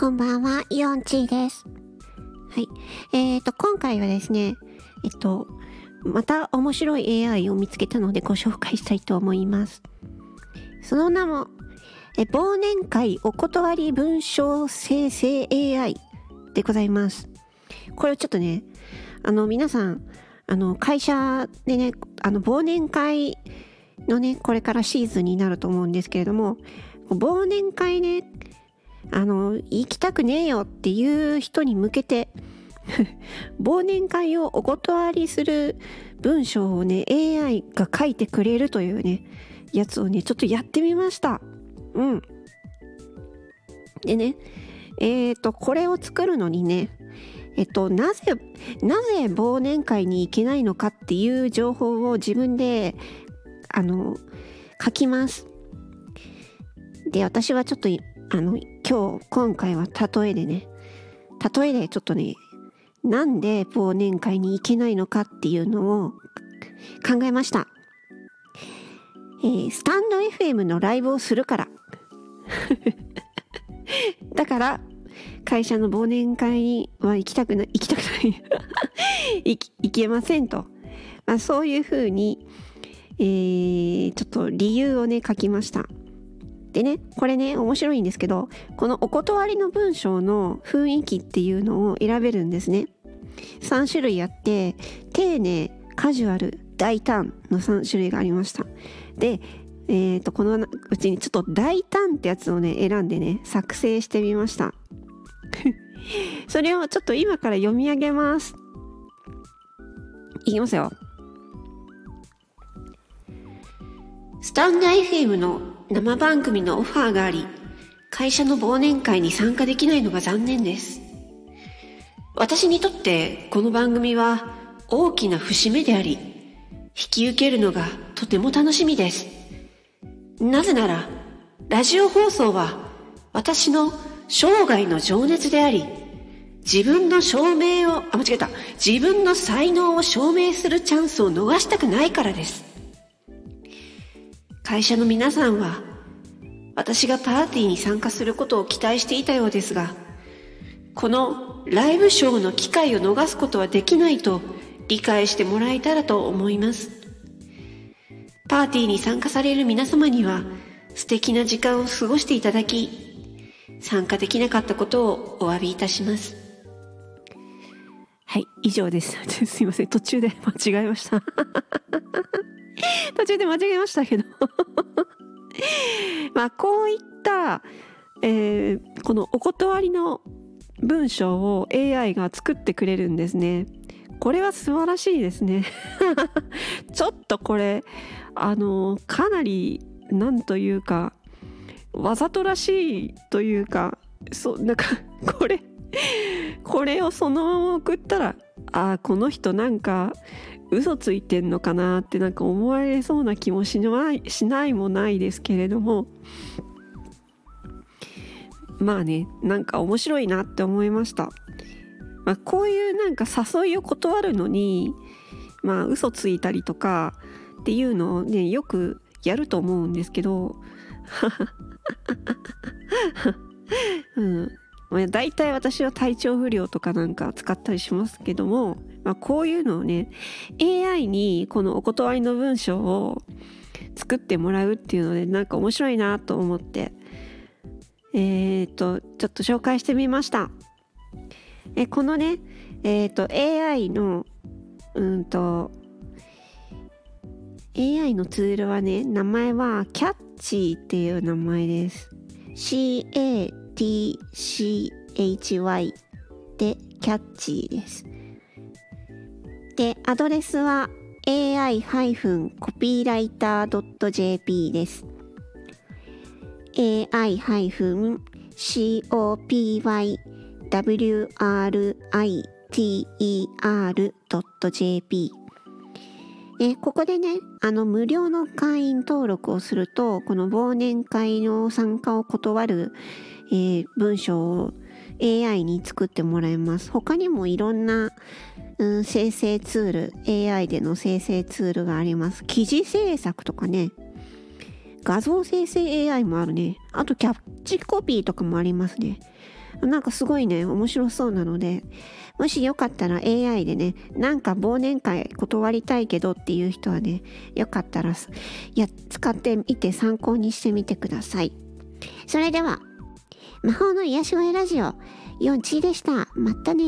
こんばんは、イオンチーです。はい。えっ、と、今回はですね、えっと、また面白い AI を見つけたのでご紹介したいと思います。その名も、え忘年会お断り文章生成 AI でございます。これをちょっとね、あの、皆さん、あの、会社でね、あの、忘年会のね、これからシーズンになると思うんですけれども、忘年会ね、あの、行きたくねえよっていう人に向けて、忘年会をお断りする文章をね、AI が書いてくれるというね、やつをね、ちょっとやってみました。うん。でね、えっ、と、これを作るのにね、えっと、なぜ、なぜ忘年会に行けないのかっていう情報を自分で、あの、書きます。で、私はちょっと、あの、今日、今回は例えでね、例えでちょっとね、なんで忘年会に行けないのかっていうのを考えました。えースタンド FM のライブをするから。だから、会社の忘年会には行きたくない、行きたくない。行行けませんと。まあ、そういうふうに、えーちょっと理由をね、書きました。でね、これね、面白いんですけど、このお断りの文章の雰囲気っていうのを選べるんですね。3種類あって、丁寧、カジュアル、大胆の3種類がありました。で、えっ、と、このうちにちょっと大胆ってやつをね、選んでね、作成してみました。それをちょっと今から読み上げます。いきますよ。スタンド FM の生番組のオファーがあり、会社の忘年会に参加できないのが残念です。私にとってこの番組は大きな節目であり、引き受けるのがとても楽しみです。なぜなら、ラジオ放送は私の生涯の情熱であり、自分の証明を、あ、間違えた。自分の才能を証明するチャンスを逃したくないからです。会社の皆さんは、私がパーティーに参加することを期待していたようですが、このライブショーの機会を逃すことはできないと理解してもらえたらと思います。パーティーに参加される皆様には素敵な時間を過ごしていただき、参加できなかったことをお詫びいたします。はい、以上です。すいません、途中で間違えました。途中で間違えましたけど。まあ、こういった、えーこのお断りの文章を AI が作ってくれるんですね。これは素晴らしいですね。ちょっとこれ、あの、かなり、なんというか、わざとらしいというか、そう、なんか、これ、これをそのまま送ったら、ああ、この人なんか、嘘ついてんのかなってなんか思われそうな気もしないしないもないですけれどもまあねなんか面白いなって思いました、まあ、こういうなんか誘いを断るのにまあ嘘ついたりとかっていうのをねよくやると思うんですけどうん。まあ、大体私は体調不良とかなんか使ったりしますけども、まあ、こういうのをね AI にこのお断りの文章を作ってもらうっていうのでなんか面白いなと思って。えっ、とちょっと紹介してみました。えこのねえっ、と AI のうんと AI のツールはね名前はキャッチーっていう名前です。CATCHY でキャッチーです。でアドレスは ai-copywriter.jp です。ai-copywriter.jp えここでね、あの無料の会員登録をすると、この忘年会の参加を断る、えー文章を AI に作ってもらえます。他にもいろんな、うん、生成ツール、AI での生成ツールがあります。記事制作とかね、画像生成 AI もあるね。あとキャッチコピーとかもありますね。なんかすごいね、面白そうなので、もしよかったら AI でね、なんか忘年会断りたいけどっていう人はね、よかったらや使ってみて参考にしてみてください。それでは、魔法の癒し声ラジオ、4チでした。またね